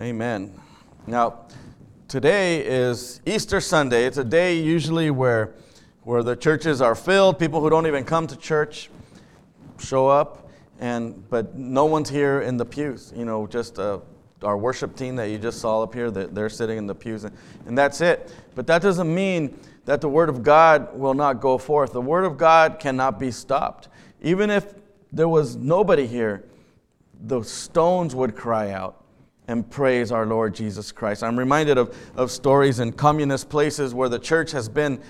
Amen. Now, today is Easter Sunday. It's a day usually where, where the churches are filled. People who don't even come to church show up, and but no one's here in the pews. You know, just uh, our worship team that you just saw up here. They're sitting in the pews, and, and that's it. But that doesn't mean that the word of God will not go forth. The word of God cannot be stopped. Even if there was nobody here, the stones would cry out and praise our Lord Jesus Christ. I'm reminded of, of stories in communist places where the church has been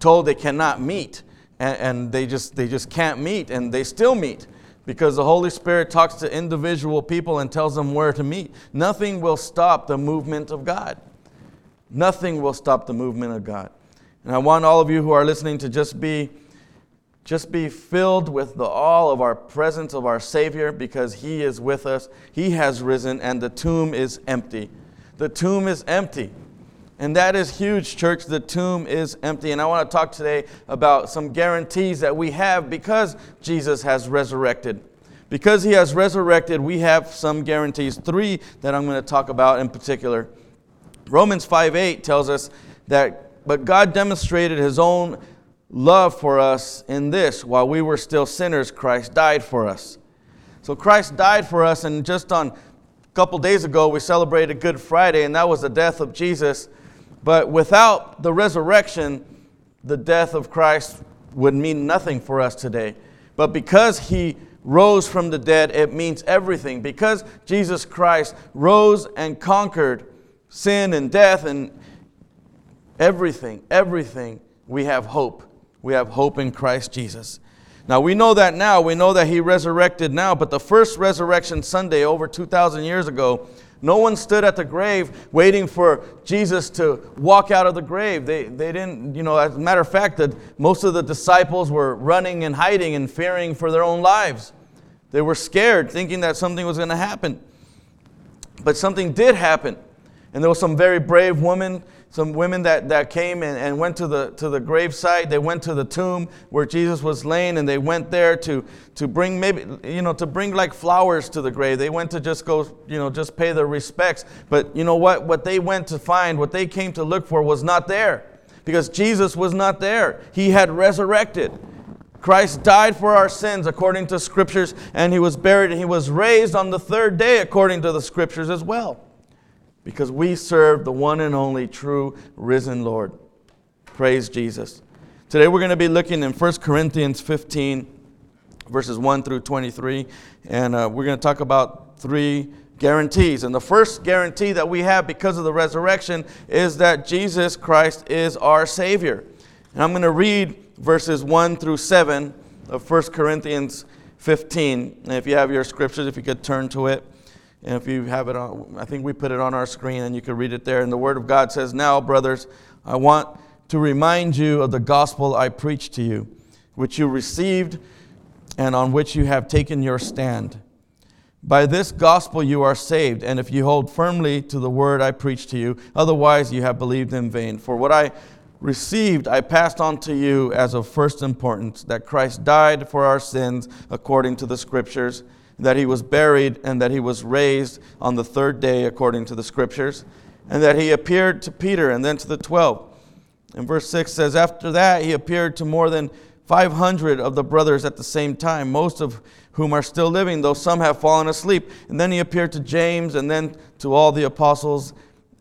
told they cannot meet, and, and they, just, they just can't meet, and they still meet because the Holy Spirit talks to individual people and tells them where to meet. Nothing will stop the movement of God. Nothing will stop the movement of God. And I want all of you who are listening to just be just be filled with the all of our presence of our Savior because He is with us. He has risen, and the tomb is empty. The tomb is empty. And that is huge, church. The tomb is empty. And I want to talk today about some guarantees that we have because Jesus has resurrected. Because He has resurrected, we have some guarantees. Three that I'm going to talk about in particular. Romans 5 8 tells us that, but God demonstrated His own love for us in this while we were still sinners, Christ died for us. So Christ died for us, and just on a couple days ago, we celebrated Good Friday, and that was the death of Jesus. But without the resurrection, the death of Christ would mean nothing for us today. But because he rose from the dead, it means everything. Because Jesus Christ rose and conquered sin and death and everything, everything, we have hope we have hope in Christ Jesus. Now we know that now, we know that he resurrected now, but the first resurrection Sunday over 2,000 years ago, no one stood at the grave waiting for Jesus to walk out of the grave. They, they didn't, you know, as a matter of fact, that most of the disciples were running and hiding and fearing for their own lives. They were scared, thinking that something was going to happen. But something did happen. And there was some very brave woman some women that, that came and, and went to the, to the gravesite. They went to the tomb where Jesus was laying and they went there to, to bring maybe, you know, to bring like flowers to the grave. They went to just go, you know, just pay their respects. But you know what? What they went to find, what they came to look for was not there because Jesus was not there. He had resurrected. Christ died for our sins according to scriptures and he was buried and he was raised on the third day according to the scriptures as well because we serve the one and only true risen Lord. Praise Jesus. Today we're going to be looking in 1 Corinthians 15, verses 1 through 23, and uh, we're going to talk about three guarantees. And the first guarantee that we have because of the resurrection is that Jesus Christ is our Savior. And I'm going to read verses 1 through 7 of 1 Corinthians 15. And if you have your scriptures, if you could turn to it. And if you have it on, I think we put it on our screen and you can read it there. And the Word of God says, Now, brothers, I want to remind you of the gospel I preached to you, which you received and on which you have taken your stand. By this gospel you are saved, and if you hold firmly to the word I preached to you, otherwise you have believed in vain. For what I received, I passed on to you as of first importance that Christ died for our sins according to the Scriptures that he was buried and that he was raised on the third day according to the scriptures, and that he appeared to Peter and then to the twelve. And verse 6 says, After that he appeared to more than 500 of the brothers at the same time, most of whom are still living, though some have fallen asleep. And then he appeared to James and then to all the apostles.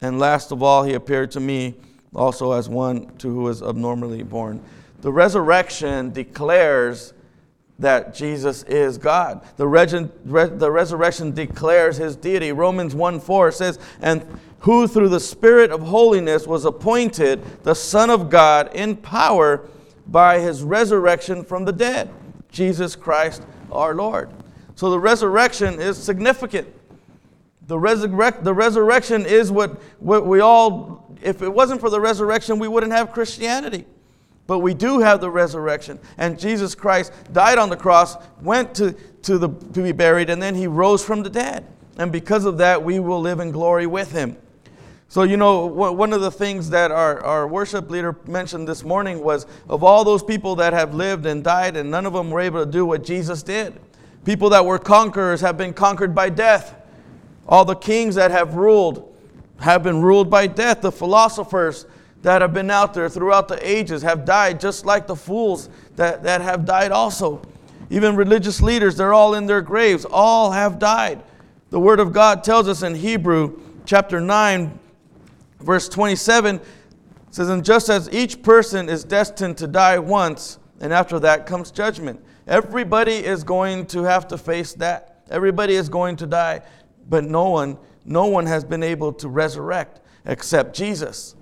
And last of all, he appeared to me also as one to who was abnormally born. The resurrection declares that Jesus is God. The, reg- re- the resurrection declares his deity. Romans 1 4 says, And who through the Spirit of holiness was appointed the Son of God in power by his resurrection from the dead, Jesus Christ our Lord. So the resurrection is significant. The, resurrect, the resurrection is what, what we all, if it wasn't for the resurrection, we wouldn't have Christianity. But we do have the resurrection. And Jesus Christ died on the cross, went to, to, the, to be buried, and then he rose from the dead. And because of that, we will live in glory with him. So, you know, one of the things that our, our worship leader mentioned this morning was of all those people that have lived and died, and none of them were able to do what Jesus did. People that were conquerors have been conquered by death. All the kings that have ruled have been ruled by death. The philosophers that have been out there throughout the ages have died just like the fools that, that have died also. Even religious leaders, they're all in their graves. All have died. The Word of God tells us in Hebrew chapter 9, verse 27 says, And just as each person is destined to die once, and after that comes judgment. Everybody is going to have to face that. Everybody is going to die, but no one, no one has been able to resurrect except Jesus.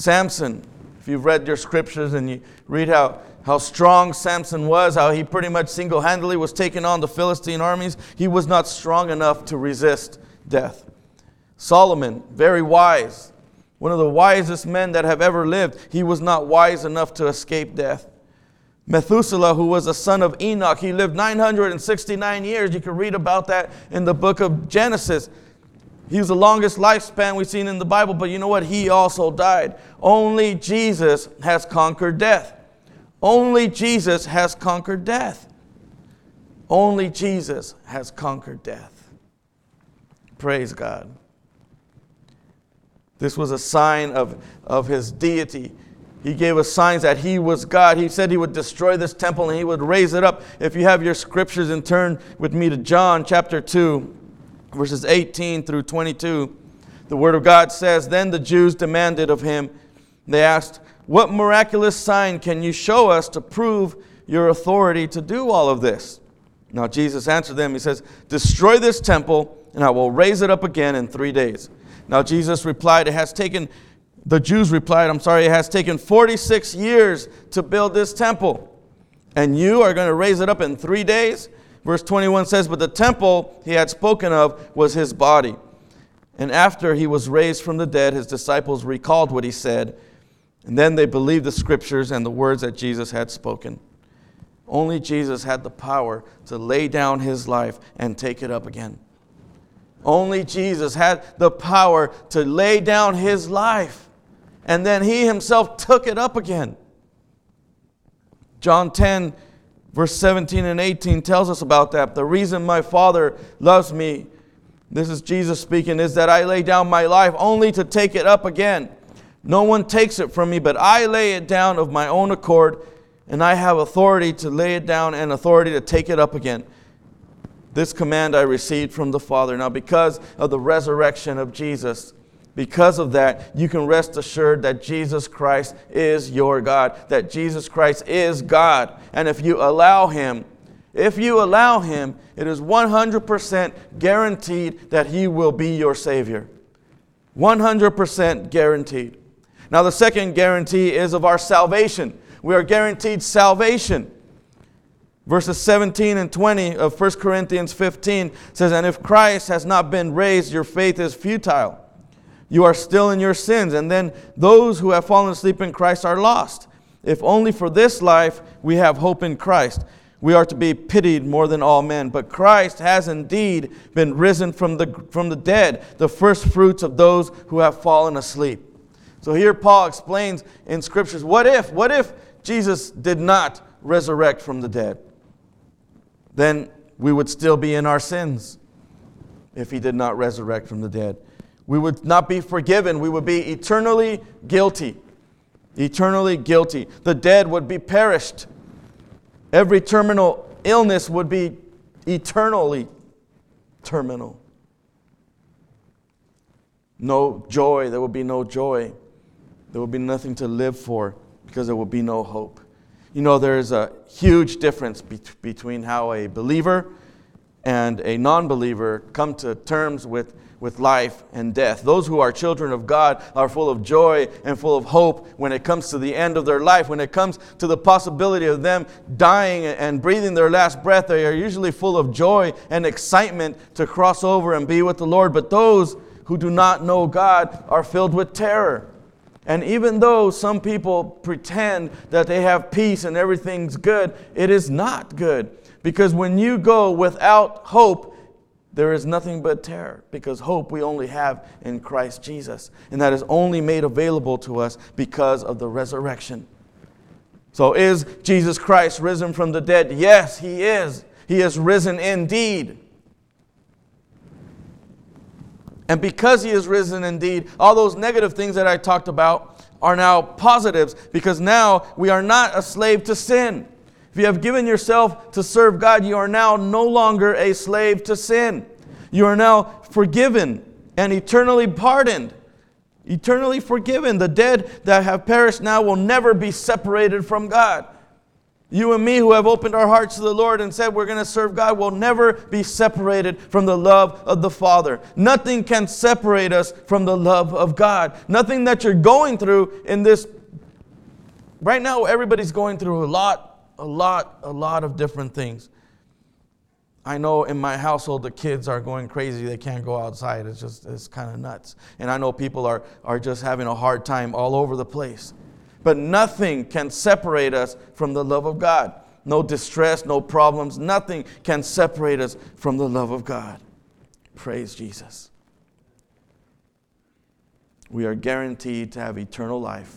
Samson, if you've read your scriptures and you read how, how strong Samson was, how he pretty much single handedly was taking on the Philistine armies, he was not strong enough to resist death. Solomon, very wise, one of the wisest men that have ever lived, he was not wise enough to escape death. Methuselah, who was a son of Enoch, he lived 969 years. You can read about that in the book of Genesis. He was the longest lifespan we've seen in the Bible, but you know what? He also died. Only Jesus has conquered death. Only Jesus has conquered death. Only Jesus has conquered death. Praise God. This was a sign of, of his deity. He gave us signs that he was God. He said he would destroy this temple and he would raise it up. If you have your scriptures and turn with me to John chapter 2, verses 18 through 22, the word of God says, Then the Jews demanded of him, they asked, What miraculous sign can you show us to prove your authority to do all of this? Now Jesus answered them, He says, Destroy this temple, and I will raise it up again in three days. Now Jesus replied, It has taken the Jews replied, I'm sorry, it has taken 46 years to build this temple, and you are going to raise it up in three days? Verse 21 says, But the temple he had spoken of was his body. And after he was raised from the dead, his disciples recalled what he said, and then they believed the scriptures and the words that Jesus had spoken. Only Jesus had the power to lay down his life and take it up again. Only Jesus had the power to lay down his life and then he himself took it up again. John 10, verse 17 and 18 tells us about that. The reason my Father loves me, this is Jesus speaking, is that I lay down my life only to take it up again. No one takes it from me, but I lay it down of my own accord, and I have authority to lay it down and authority to take it up again. This command I received from the Father. Now, because of the resurrection of Jesus, because of that, you can rest assured that Jesus Christ is your God, that Jesus Christ is God. And if you allow Him, if you allow Him, it is 100% guaranteed that He will be your Savior. 100% guaranteed. Now, the second guarantee is of our salvation. We are guaranteed salvation. Verses 17 and 20 of 1 Corinthians 15 says, And if Christ has not been raised, your faith is futile you are still in your sins. And then those who have fallen asleep in Christ are lost. If only for this life we have hope in Christ, we are to be pitied more than all men. But Christ has indeed been risen from the, from the dead, the first fruits of those who have fallen asleep. So here Paul explains in scriptures what if, what if Jesus did not resurrect from the dead? Then we would still be in our sins if he did not resurrect from the dead. We would not be forgiven. We would be eternally guilty. Eternally guilty. The dead would be perished. Every terminal illness would be eternally terminal. No joy. There would be no joy. There would be nothing to live for because there would be no hope. You know, there's a huge difference be- between how a believer and a non believer come to terms with with life and death. Those who are children of God are full of joy and full of hope when it comes to the end of their life. When it comes to the possibility of them dying and breathing their last breath, they are usually full of joy and excitement to cross over and be with the Lord. But those who do not know God are filled with terror. And even though some people pretend that they have peace and everything's good, it is not good. Because when you go without hope, there is nothing but terror because hope we only have in Christ Jesus. And that is only made available to us because of the resurrection. So, is Jesus Christ risen from the dead? Yes, he is. He is risen indeed. And because he is risen indeed, all those negative things that I talked about are now positives because now we are not a slave to sin. If you have given yourself to serve God, you are now no longer a slave to sin. You are now forgiven and eternally pardoned. Eternally forgiven. The dead that have perished now will never be separated from God. You and me, who have opened our hearts to the Lord and said we're going to serve God, will never be separated from the love of the Father. Nothing can separate us from the love of God. Nothing that you're going through in this. Right now, everybody's going through a lot, a lot, a lot of different things. I know in my household the kids are going crazy. They can't go outside. It's just, it's kind of nuts. And I know people are, are just having a hard time all over the place. But nothing can separate us from the love of God. No distress, no problems, nothing can separate us from the love of God. Praise Jesus. We are guaranteed to have eternal life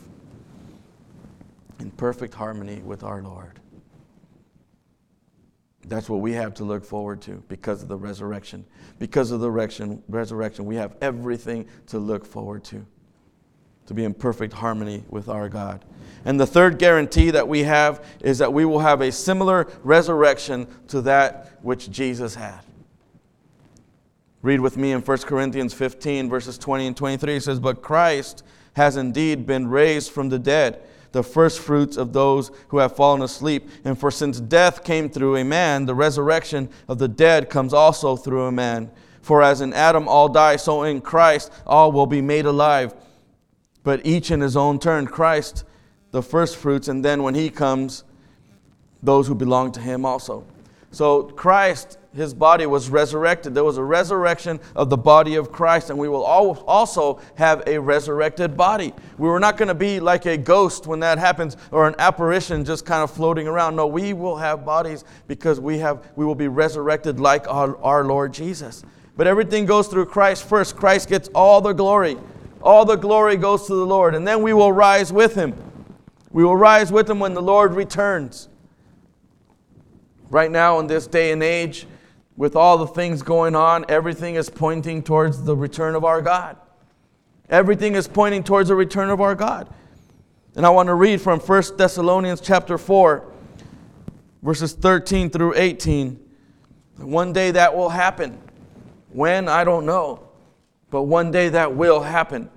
in perfect harmony with our Lord. That's what we have to look forward to because of the resurrection. Because of the resurrection, we have everything to look forward to to be in perfect harmony with our God. And the third guarantee that we have is that we will have a similar resurrection to that which Jesus had. Read with me in 1 Corinthians 15, verses 20 and 23. It says, But Christ has indeed been raised from the dead, the firstfruits of those who have fallen asleep. And for since death came through a man, the resurrection of the dead comes also through a man. For as in Adam all die, so in Christ all will be made alive but each in his own turn. Christ, the first fruits, and then when he comes, those who belong to him also. So Christ, his body was resurrected. There was a resurrection of the body of Christ, and we will also have a resurrected body. We were not going to be like a ghost when that happens or an apparition just kind of floating around. No, we will have bodies because we, have, we will be resurrected like our, our Lord Jesus. But everything goes through Christ first. Christ gets all the glory. All the glory goes to the Lord. And then we will rise with him. We will rise with him when the Lord returns. Right now, in this day and age, with all the things going on, everything is pointing towards the return of our God. Everything is pointing towards the return of our God. And I want to read from 1 Thessalonians chapter 4, verses 13 through 18. One day that will happen. When? I don't know. But one day that will happen.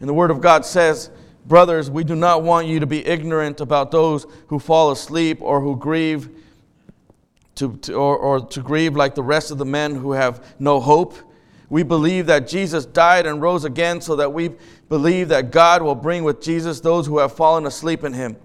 And the Word of God says, Brothers, we do not want you to be ignorant about those who fall asleep or who grieve, to, to, or, or to grieve like the rest of the men who have no hope. We believe that Jesus died and rose again, so that we believe that God will bring with Jesus those who have fallen asleep in him.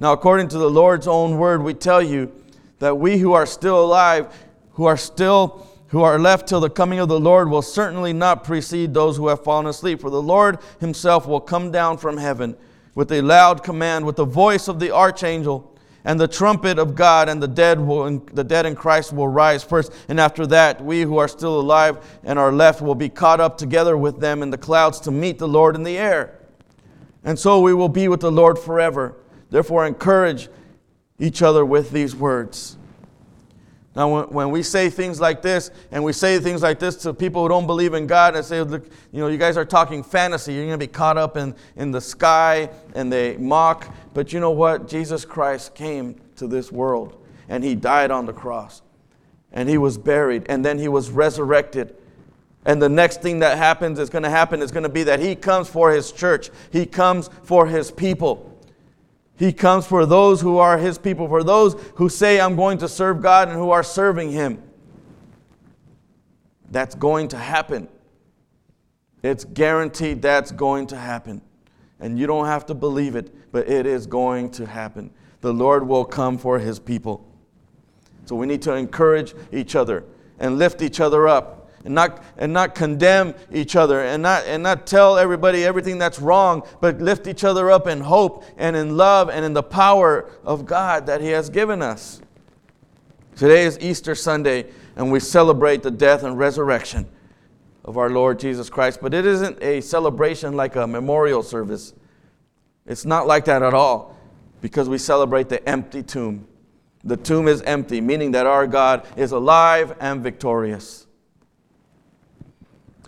Now, according to the Lord's own word, we tell you that we who are still alive, who are still who are left till the coming of the Lord will certainly not precede those who have fallen asleep. For the Lord himself will come down from heaven with a loud command, with the voice of the archangel and the trumpet of God, and the dead, will, the dead in Christ will rise first. And after that, we who are still alive and are left will be caught up together with them in the clouds to meet the Lord in the air. And so we will be with the Lord forever. Therefore, encourage each other with these words. Now, when, when we say things like this, and we say things like this to people who don't believe in God, and say, look, you know, you guys are talking fantasy. You're going to be caught up in, in the sky, and they mock. But you know what? Jesus Christ came to this world, and he died on the cross, and he was buried, and then he was resurrected. And the next thing that happens is going to happen is going to be that he comes for his church, he comes for his people. He comes for those who are His people, for those who say, I'm going to serve God and who are serving Him. That's going to happen. It's guaranteed that's going to happen. And you don't have to believe it, but it is going to happen. The Lord will come for His people. So we need to encourage each other and lift each other up and not, and not condemn each other and not, and not tell everybody everything that's wrong, but lift each other up in hope and in love and in the power of God that He has given us. Today is Easter Sunday, and we celebrate the death and resurrection of our Lord Jesus Christ. But it isn't a celebration like a memorial service. It's not like that at all because we celebrate the empty tomb. The tomb is empty, meaning that our God is alive and victorious.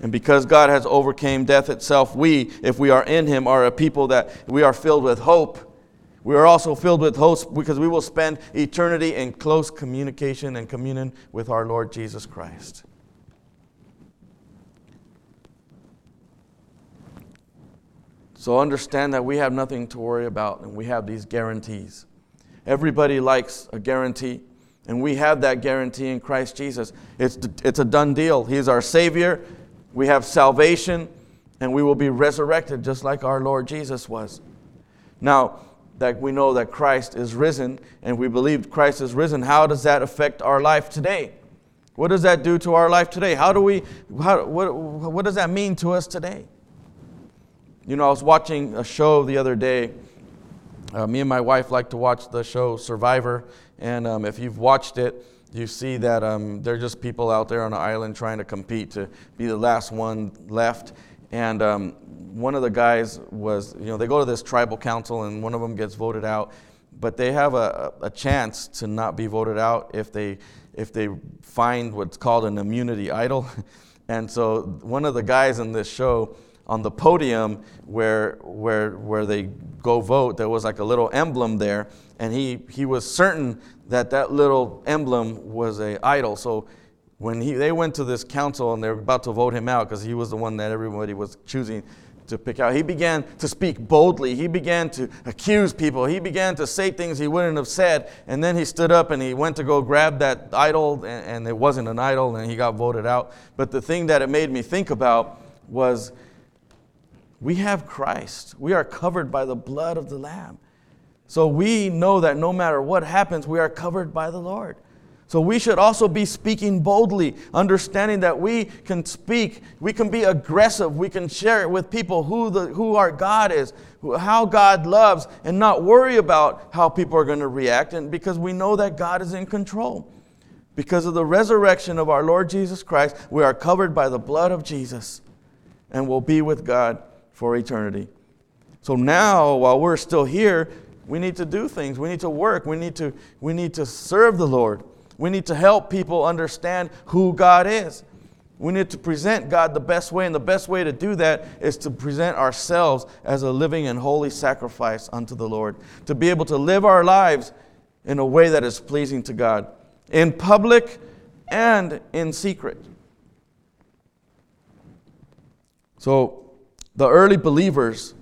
And because God has overcame death itself, we, if we are in him, are a people that we are filled with hope. We are also filled with hope because we will spend eternity in close communication and communion with our Lord Jesus Christ. So understand that we have nothing to worry about and we have these guarantees. Everybody likes a guarantee, and we have that guarantee in Christ Jesus. It's, it's a done deal. He is our Savior, we have salvation, and we will be resurrected just like our Lord Jesus was. Now, that we know that Christ is risen and we believe Christ is risen, how does that affect our life today? What does that do to our life today? How do we, how, what, what does that mean to us today? You know, I was watching a show the other day. Uh, me and my wife like to watch the show Survivor, and um, if you've watched it, you see that um, they're just people out there on an island trying to compete to be the last one left. And um, one of the guys was, you know, they go to this tribal council and one of them gets voted out, but they have a, a chance to not be voted out if they, if they find what's called an immunity idol. and so one of the guys in this show, on the podium where, where, where they go vote, there was like a little emblem there, and he, he was certain that that little emblem was a idol. So when he, they went to this council and they were about to vote him out because he was the one that everybody was choosing to pick out, he began to speak boldly. He began to accuse people. He began to say things he wouldn't have said. And then he stood up and he went to go grab that idol, and, and it wasn't an idol, and he got voted out. But the thing that it made me think about was we have Christ. We are covered by the blood of the Lamb. So we know that no matter what happens, we are covered by the Lord. So we should also be speaking boldly, understanding that we can speak, we can be aggressive, we can share it with people who, the, who our God is, how God loves, and not worry about how people are going to react, and because we know that God is in control. Because of the resurrection of our Lord Jesus Christ, we are covered by the blood of Jesus and will be with God for eternity. So now, while we're still here, we need to do things. We need to work. We need to, we need to serve the Lord. We need to help people understand who God is. We need to present God the best way, and the best way to do that is to present ourselves as a living and holy sacrifice unto the Lord. To be able to live our lives in a way that is pleasing to God, in public and in secret. So, the early believers,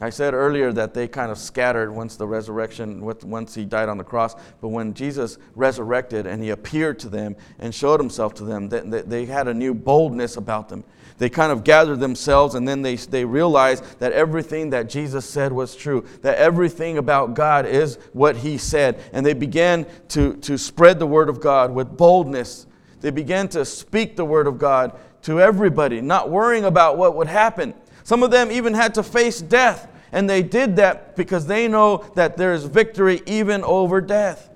I said earlier that they kind of scattered once the resurrection, once he died on the cross. But when Jesus resurrected and he appeared to them and showed himself to them, they, they had a new boldness about them. They kind of gathered themselves and then they, they realized that everything that Jesus said was true, that everything about God is what he said. And they began to, to spread the word of God with boldness. They began to speak the word of God to everybody, not worrying about what would happen. Some of them even had to face death, and they did that because they know that there is victory even over death.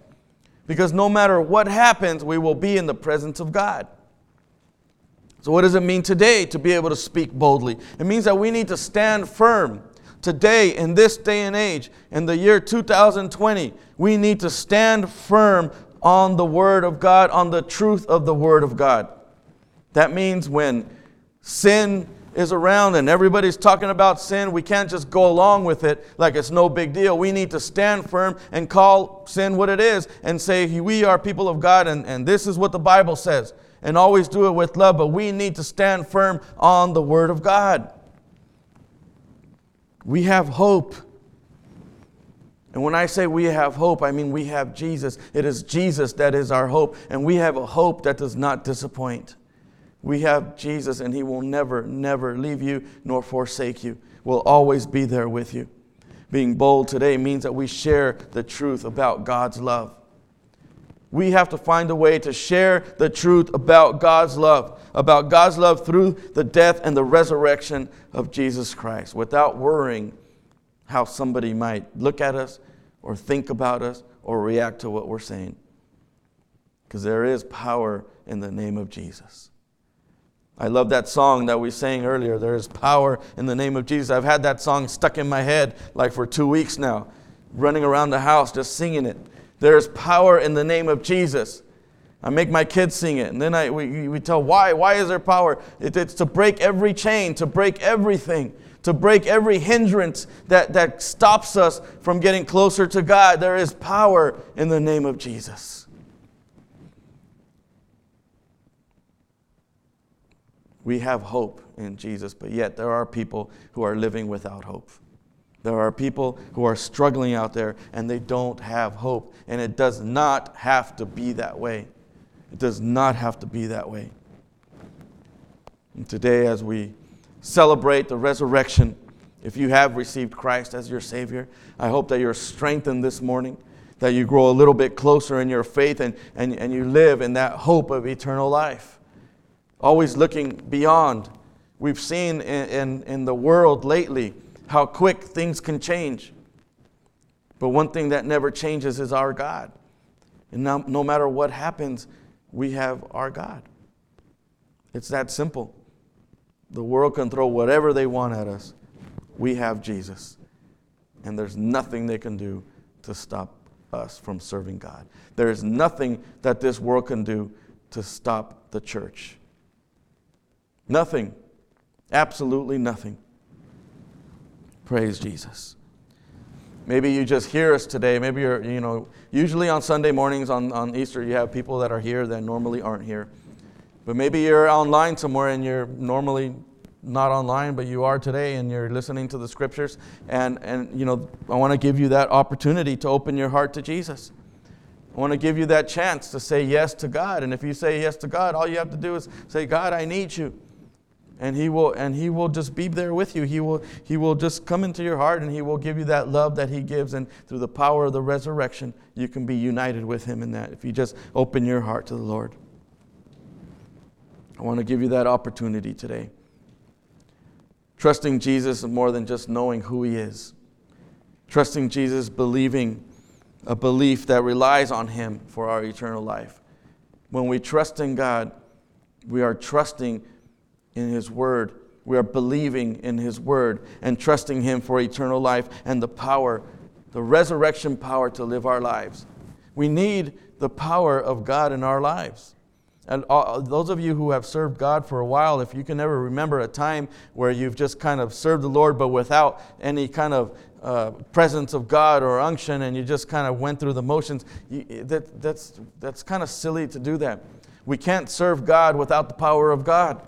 Because no matter what happens, we will be in the presence of God. So, what does it mean today to be able to speak boldly? It means that we need to stand firm. Today, in this day and age, in the year 2020, we need to stand firm on the Word of God, on the truth of the Word of God. That means when sin is around and everybody's talking about sin, we can't just go along with it like it's no big deal. We need to stand firm and call sin what it is and say, We are people of God and, and this is what the Bible says. And always do it with love, but we need to stand firm on the Word of God. We have hope. And when I say we have hope, I mean we have Jesus. It is Jesus that is our hope, and we have a hope that does not disappoint. We have Jesus, and He will never, never leave you nor forsake you, will always be there with you. Being bold today means that we share the truth about God's love. We have to find a way to share the truth about God's love, about God's love through the death and the resurrection of Jesus Christ, without worrying how somebody might look at us or think about us or react to what we're saying. Because there is power in the name of Jesus. I love that song that we sang earlier. There is power in the name of Jesus. I've had that song stuck in my head like for two weeks now, running around the house just singing it. There is power in the name of Jesus. I make my kids sing it. And then I, we, we tell why. Why is there power? It, it's to break every chain, to break everything, to break every hindrance that, that stops us from getting closer to God. There is power in the name of Jesus. We have hope in Jesus, but yet there are people who are living without hope. There are people who are struggling out there and they don't have hope. And it does not have to be that way. It does not have to be that way. And today, as we celebrate the resurrection, if you have received Christ as your Savior, I hope that you're strengthened this morning, that you grow a little bit closer in your faith and, and, and you live in that hope of eternal life. Always looking beyond. We've seen in, in, in the world lately how quick things can change. But one thing that never changes is our God. And now, no matter what happens, we have our God. It's that simple. The world can throw whatever they want at us. We have Jesus. And there's nothing they can do to stop us from serving God. There is nothing that this world can do to stop the church. Nothing. Absolutely nothing. Praise Jesus. Maybe you just hear us today. Maybe you're, you know, usually on Sunday mornings on, on Easter, you have people that are here that normally aren't here. But maybe you're online somewhere and you're normally not online, but you are today and you're listening to the scriptures. And, and you know, I want to give you that opportunity to open your heart to Jesus. I want to give you that chance to say yes to God. And if you say yes to God, all you have to do is say, God, I need you and he will and he will just be there with you. He will he will just come into your heart and he will give you that love that he gives. And through the power of the resurrection you can be united with him in that if you just open your heart to the lord. I want to give you that opportunity today. Trusting jesus is more than just knowing who he is. Trusting jesus believing a belief that relies on him for our eternal life. When we trust in god we are trusting in His Word. We are believing in His Word and trusting Him for eternal life and the power, the resurrection power to live our lives. We need the power of God in our lives. And all, those of you who have served God for a while, if you can ever remember a time where you've just kind of served the Lord but without any kind of uh, presence of God or unction and you just kind of went through the motions, you, that, that's, that's kind of silly to do that. We can't serve God without the power of God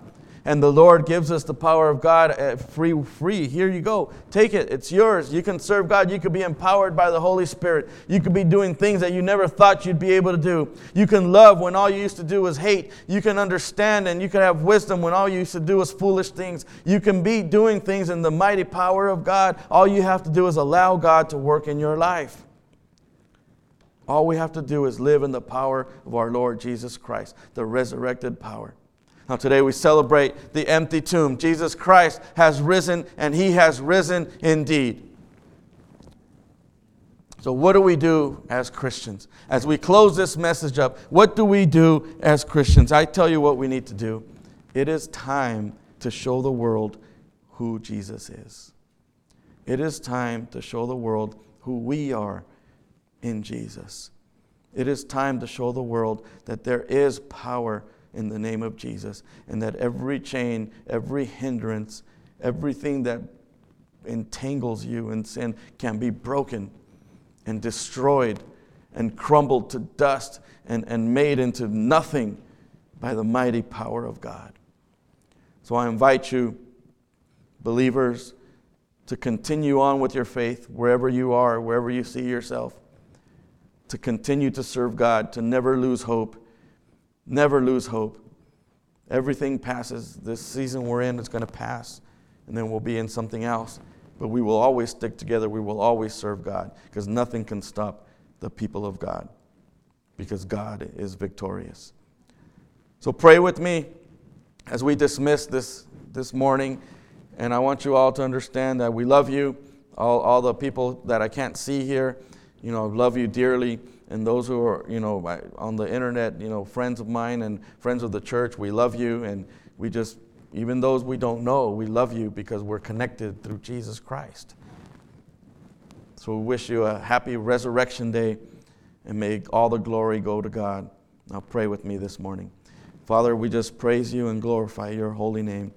and the Lord gives us the power of God uh, free, free. Here you go. Take it. It's yours. You can serve God. You could be empowered by the Holy Spirit. You could be doing things that you never thought you'd be able to do. You can love when all you used to do was hate. You can understand and you can have wisdom when all you used to do was foolish things. You can be doing things in the mighty power of God. All you have to do is allow God to work in your life. All we have to do is live in the power of our Lord Jesus Christ, the resurrected power. Now, today we celebrate the empty tomb. Jesus Christ has risen, and he has risen indeed. So, what do we do as Christians? As we close this message up, what do we do as Christians? I tell you what we need to do. It is time to show the world who Jesus is. It is time to show the world who we are in Jesus. It is time to show the world that there is power in the name of Jesus, and that every chain, every hindrance, everything that entangles you in sin can be broken and destroyed and crumbled to dust and, and made into nothing by the mighty power of God. So I invite you, believers, to continue on with your faith wherever you are, wherever you see yourself, to continue to serve God, to never lose hope Never lose hope. Everything passes. This season we're in is going to pass, and then we'll be in something else. But we will always stick together. We will always serve God because nothing can stop the people of God because God is victorious. So pray with me as we dismiss this, this morning. And I want you all to understand that we love you, all, all the people that I can't see here, you know, love you dearly and those who are, you know, on the internet, you know, friends of mine and friends of the church, we love you. And we just, even those we don't know, we love you because we're connected through Jesus Christ. So we wish you a happy resurrection day and may all the glory go to God. Now pray with me this morning. Father, we just praise you and glorify your holy name.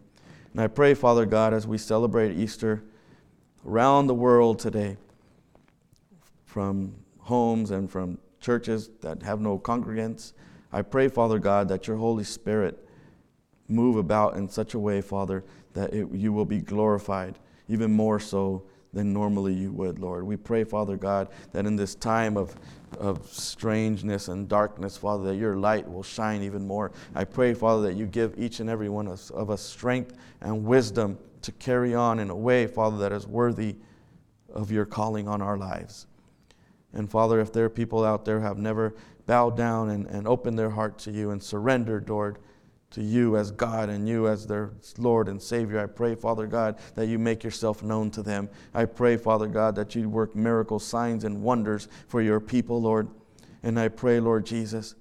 And I pray, Father God, as we celebrate Easter around the world today, from homes and from churches that have no congregants, I pray, Father God, that your Holy Spirit move about in such a way, Father, that it, you will be glorified, even more so than normally you would, Lord. We pray, Father God, that in this time of, of strangeness and darkness, Father, that your light will shine even more. I pray, Father, that you give each and every one of, of us strength and wisdom to carry on in a way, Father, that is worthy of your calling on our lives. And Father, if there are people out there who have never bowed down and, and opened their heart to you and surrendered, Lord, to you as God and you as their Lord and Savior. I pray, Father God, that you make yourself known to them. I pray, Father God, that you work miracles, signs, and wonders for your people, Lord. And I pray, Lord Jesus,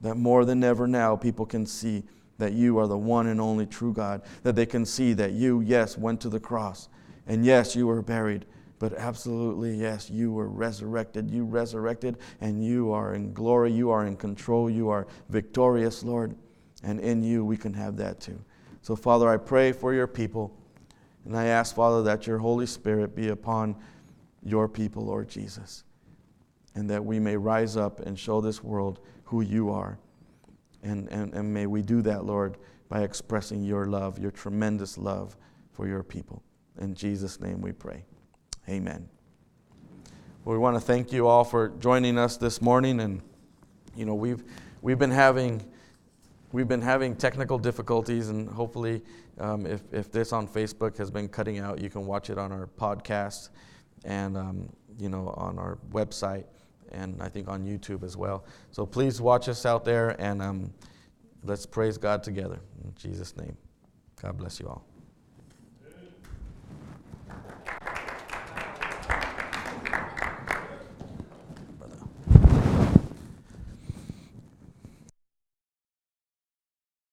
that more than ever now people can see that you are the one and only true God, that they can see that you, yes, went to the cross, and yes, you were buried. But absolutely, yes, you were resurrected. You resurrected, and you are in glory. You are in control. You are victorious, Lord. And in you, we can have that too. So, Father, I pray for your people. And I ask, Father, that your Holy Spirit be upon your people, Lord Jesus. And that we may rise up and show this world who you are. And, and, and may we do that, Lord, by expressing your love, your tremendous love for your people. In Jesus' name we pray. Amen. Well, we want to thank you all for joining us this morning. And, you know, we've, we've been having We've been having technical difficulties, and hopefully, um, if, if this on Facebook has been cutting out, you can watch it on our podcast and um, you know on our website, and I think on YouTube as well. So please watch us out there, and um, let's praise God together in Jesus' name. God bless you all.